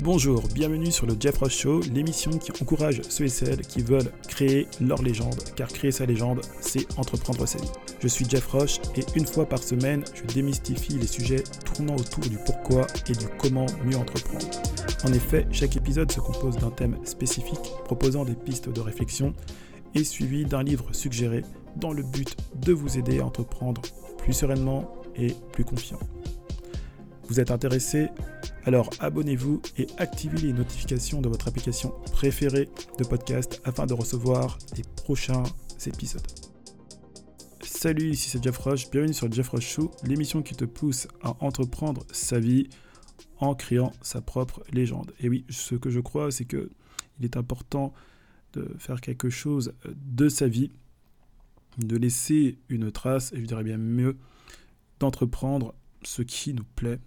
Bonjour, bienvenue sur le Jeff Roche Show, l'émission qui encourage ceux et celles qui veulent créer leur légende, car créer sa légende, c'est entreprendre sa vie. Je suis Jeff Roche et une fois par semaine, je démystifie les sujets tournant autour du pourquoi et du comment mieux entreprendre. En effet, chaque épisode se compose d'un thème spécifique proposant des pistes de réflexion et suivi d'un livre suggéré dans le but de vous aider à entreprendre plus sereinement et plus confiant. Vous êtes intéressé? Alors abonnez-vous et activez les notifications de votre application préférée de podcast afin de recevoir les prochains épisodes. Salut, ici c'est Jeff Roche, bienvenue sur Jeff Roche Show, l'émission qui te pousse à entreprendre sa vie en créant sa propre légende. Et oui, ce que je crois, c'est que il est important de faire quelque chose de sa vie, de laisser une trace, et je dirais bien mieux, d'entreprendre ce qui nous plaît,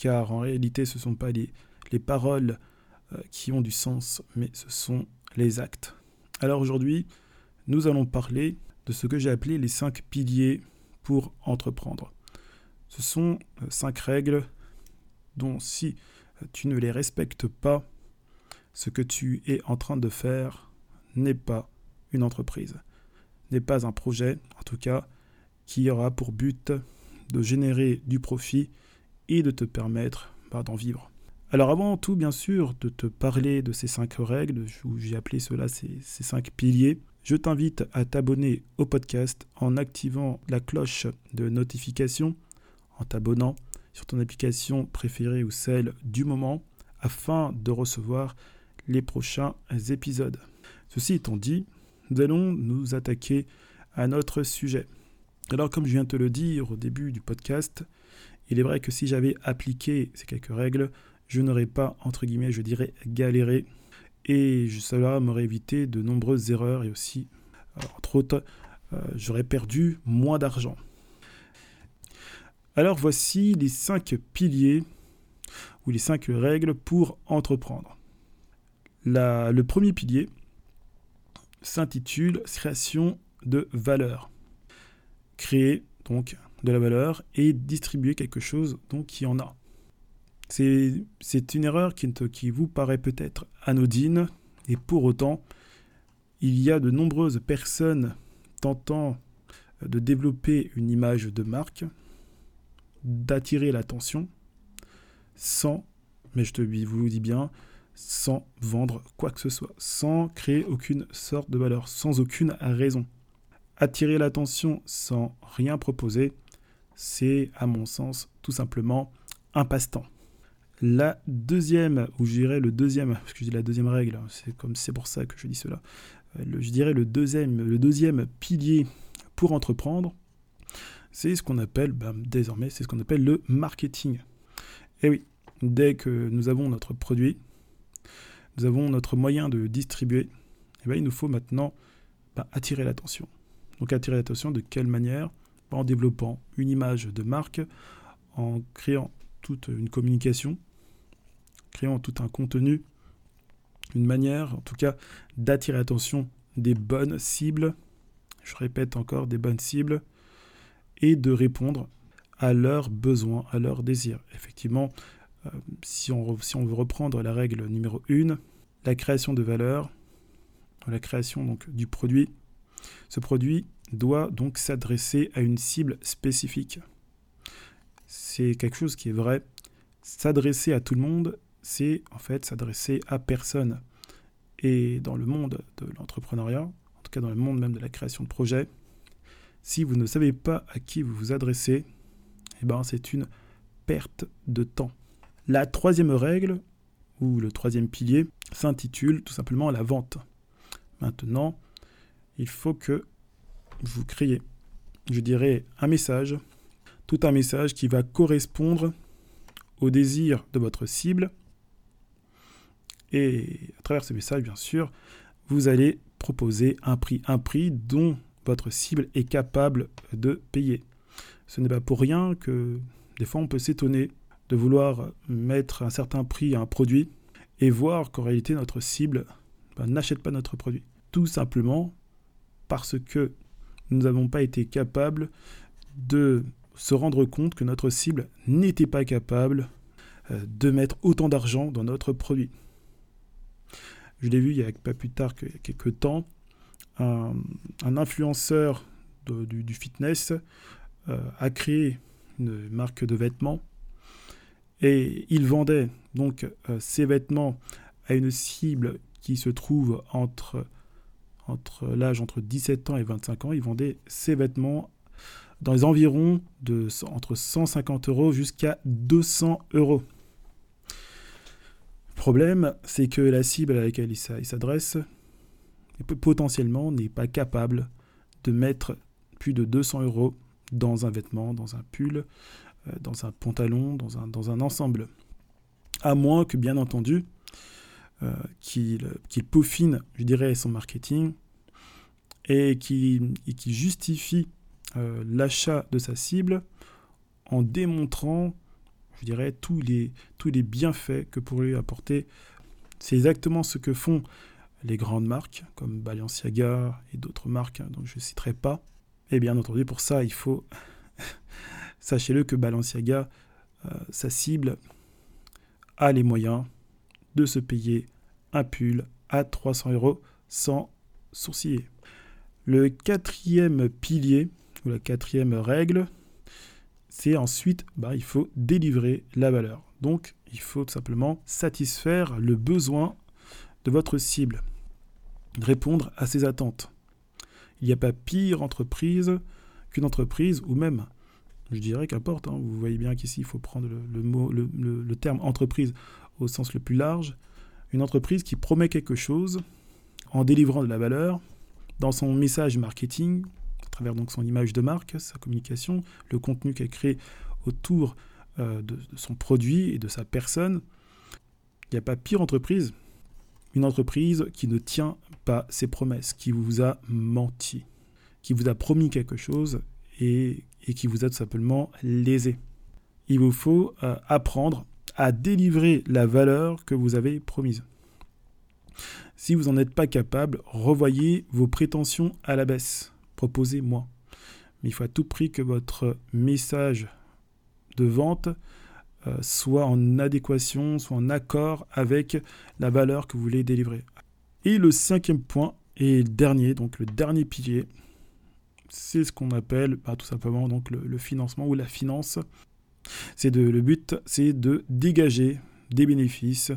car en réalité ce ne sont pas les, les paroles euh, qui ont du sens, mais ce sont les actes. Alors aujourd'hui, nous allons parler de ce que j'ai appelé les cinq piliers pour entreprendre. Ce sont euh, cinq règles dont si euh, tu ne les respectes pas, ce que tu es en train de faire n'est pas une entreprise, n'est pas un projet, en tout cas, qui aura pour but de générer du profit et de te permettre bah, d'en vivre. Alors avant tout, bien sûr, de te parler de ces cinq règles, j'ai appelé cela ces cinq piliers, je t'invite à t'abonner au podcast en activant la cloche de notification, en t'abonnant sur ton application préférée ou celle du moment, afin de recevoir les prochains épisodes. Ceci étant dit, nous allons nous attaquer à notre sujet. Alors comme je viens de te le dire au début du podcast, il est vrai que si j'avais appliqué ces quelques règles, je n'aurais pas, entre guillemets, je dirais, galéré. Et cela m'aurait évité de nombreuses erreurs et aussi, euh, entre autres, euh, j'aurais perdu moins d'argent. Alors voici les cinq piliers ou les cinq règles pour entreprendre. le premier pilier s'intitule création de valeur. Créer de la valeur et distribuer quelque chose donc qui en a. C'est une erreur qui, qui vous paraît peut-être anodine et pour autant, il y a de nombreuses personnes tentant de développer une image de marque, d'attirer l'attention, sans, mais je te vous le dis bien, sans vendre quoi que ce soit, sans créer aucune sorte de valeur, sans aucune raison. Attirer l'attention sans rien proposer, c'est à mon sens tout simplement un passe-temps. La deuxième, ou je dirais le deuxième, parce que je dis la deuxième règle, hein, c'est comme c'est pour ça que je dis cela. Euh, je dirais le deuxième, le deuxième pilier pour entreprendre, c'est ce qu'on appelle ben, désormais, c'est ce qu'on appelle le marketing. Et oui, dès que nous avons notre produit, nous avons notre moyen de distribuer, eh ben, il nous faut maintenant ben, attirer l'attention. Donc attirer l'attention de quelle manière? En développant une image de marque, en créant toute une communication, créant tout un contenu, une manière en tout cas d'attirer l'attention des bonnes cibles, je répète encore des bonnes cibles, et de répondre à leurs besoins, à leurs désirs. Effectivement, euh, si, on, si on veut reprendre la règle numéro 1, la création de valeur, la création donc du produit, ce produit doit donc s'adresser à une cible spécifique. C'est quelque chose qui est vrai. S'adresser à tout le monde, c'est en fait s'adresser à personne. Et dans le monde de l'entrepreneuriat, en tout cas dans le monde même de la création de projets, si vous ne savez pas à qui vous vous adressez, eh ben c'est une perte de temps. La troisième règle, ou le troisième pilier, s'intitule tout simplement la vente. Maintenant, il faut que vous créez, je dirais, un message, tout un message qui va correspondre au désir de votre cible. Et à travers ce message, bien sûr, vous allez proposer un prix, un prix dont votre cible est capable de payer. Ce n'est pas pour rien que des fois on peut s'étonner de vouloir mettre un certain prix à un produit et voir qu'en réalité notre cible ben, n'achète pas notre produit. Tout simplement parce que nous n'avons pas été capables de se rendre compte que notre cible n'était pas capable de mettre autant d'argent dans notre produit. Je l'ai vu il y a pas plus tard que quelques temps, un, influenceur du, fitness a créé une marque de vêtements et il vendait donc ses vêtements à une cible qui se trouve entre, entre l'âge entre 17 ans et 25 ans. Il vendait ses vêtements dans les environs de entre 150 euros jusqu'à 200 euros. Le problème, c'est que la cible à laquelle il s'adresse potentiellement n'est pas capable de mettre plus de 200 euros dans un vêtement, dans un pull, euh, dans un pantalon, dans un, dans un ensemble. À moins que, bien entendu, euh, qu'il peaufine, je dirais, son marketing et qui, justifie euh, l'achat de sa cible en démontrant, je dirais, tous les, tous les bienfaits que pourrait lui apporter. C'est exactement ce que font les grandes marques comme Balenciaga et d'autres marques hein, dont je ne citerai pas. Et bien entendu, pour ça, il faut, sachez-le que Balenciaga, euh, sa cible, a les moyens de se payer un pull à 300 euros sans sourciller. Le quatrième pilier, ou la quatrième règle, c'est ensuite, bah, il faut délivrer la valeur. Donc, il faut tout simplement satisfaire le besoin de votre cible, répondre à ses attentes. Il n'y a pas pire entreprise qu'une entreprise, ou même, je dirais qu'importe, hein, vous voyez bien qu'ici, il faut prendre le, mot, le terme entreprise au sens le plus large, une entreprise qui promet quelque chose en délivrant de la valeur dans son message marketing, à travers donc son image de marque, sa communication, le contenu qu'elle crée autour euh, de, son produit et de sa personne. Il n'y a pas pire entreprise, une entreprise qui ne tient pas ses promesses, qui vous a menti, qui vous a promis quelque chose et, qui vous a tout simplement lésé. Il vous faut euh, apprendre à délivrer la valeur que vous avez promise. Si vous n'en êtes pas capable, revoyez vos prétentions à la baisse. Proposez-moi. Mais il faut à tout prix que votre message de vente euh, soit en adéquation, soit en accord avec la valeur que vous voulez délivrer. Et le cinquième point et le dernier, donc le dernier pilier, c'est ce qu'on appelle bah, tout simplement donc le financement ou la finance. C'est de, le but, c'est de dégager des bénéfices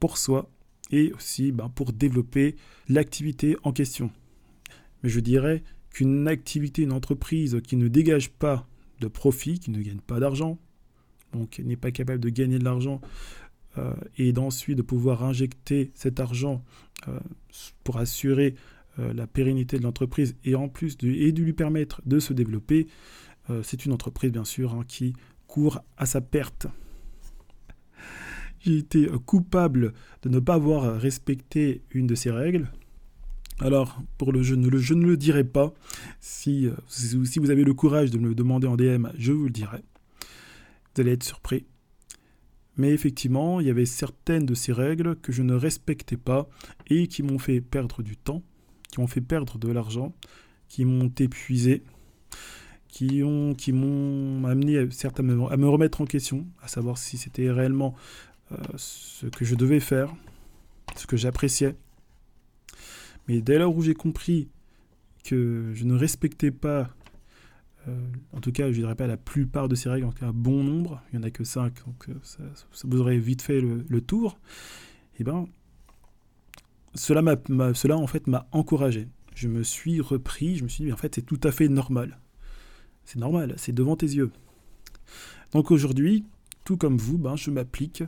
pour soi et aussi ben, pour développer l'activité en question. Mais je dirais qu'une activité, une entreprise qui ne dégage pas de profit, qui ne gagne pas d'argent, donc n'est pas capable de gagner de l'argent euh, et d'ensuite de pouvoir injecter cet argent euh, pour assurer euh, la pérennité de l'entreprise et en plus de, et de lui permettre de se développer, c'est une entreprise bien sûr hein, qui court à sa perte. J'ai été coupable de ne pas avoir respecté une de ces règles. Alors, pour le je, ne le, je ne le dirai pas. Si, si vous avez le courage de me le demander en DM, je vous le dirai. Vous allez être surpris. Mais effectivement, il y avait certaines de ces règles que je ne respectais pas et qui m'ont fait perdre du temps, qui m'ont fait perdre de l'argent, qui m'ont épuisé qui qui m'ont amené à, à me remettre en question, à savoir si c'était réellement euh, ce que je devais faire, ce que j'appréciais. Mais dès lors où j'ai compris que je ne respectais pas, euh, en tout cas, je dirais pas la plupart de ces règles, en tout cas, un bon nombre, il n'y en a que 5, donc euh, ça, vous aurait vite fait le, tour, et eh ben, cela, m'a, cela en fait m'a encouragé. Je me suis repris, je me suis dit, en fait, c'est tout à fait normal. C'est normal, c'est devant tes yeux. Donc aujourd'hui, tout comme vous, ben, je m'applique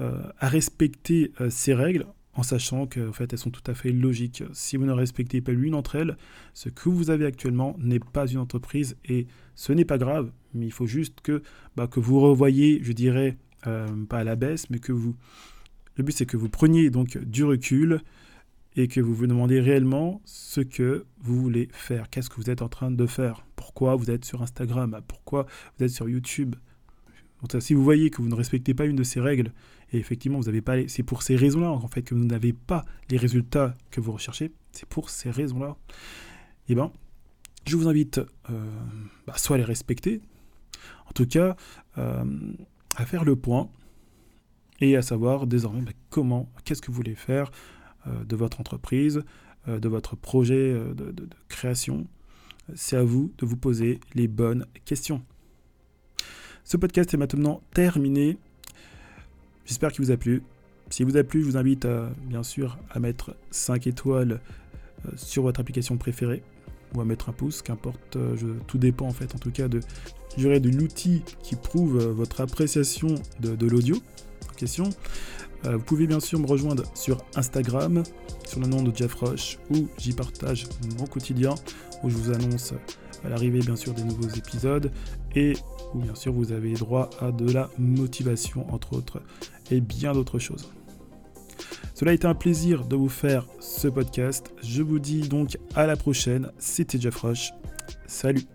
euh, à respecter euh, ces règles en sachant qu'en fait elles sont tout à fait logiques. Si vous ne respectez pas l'une d'entre elles, ce que vous avez actuellement n'est pas une entreprise et ce n'est pas grave, mais il faut juste que, bah, que vous revoyez, je dirais, euh, pas à la baisse, mais que vous... Le but c'est que vous preniez donc du recul et que vous vous demandez réellement ce que vous voulez faire. Qu'est-ce que vous êtes en train de faire Vous êtes sur Instagram Pourquoi vous êtes sur YouTube si vous voyez que vous ne respectez pas une de ces règles, et effectivement, vous avez pas, c'est pour ces raisons-là en fait que vous n'avez pas les résultats que vous recherchez. C'est pour ces raisons-là. Eh ben, je vous invite euh, bah, soit à les respecter, en tout cas euh, à faire le point et à savoir désormais bah, comment, qu'est-ce que vous voulez faire euh, de votre entreprise, de votre projet de création. C'est à vous de vous poser les bonnes questions. Ce podcast est maintenant terminé. J'espère qu'il vous a plu. S'il vous a plu, je vous invite à, bien sûr à mettre 5 étoiles sur votre application préférée ou à mettre un pouce, qu'importe, tout dépend en fait en tout cas de, de l'outil qui prouve votre appréciation de, l'audio question. Euh, vous pouvez bien sûr me rejoindre sur Instagram, sur le nom de Jeff Roche, où j'y partage mon quotidien, où je vous annonce à l'arrivée bien sûr des nouveaux épisodes, et où bien sûr vous avez droit à de la motivation entre autres, et bien d'autres choses. Cela a été un plaisir de vous faire ce podcast. Je vous dis donc à la prochaine. C'était Jeff Roche. Salut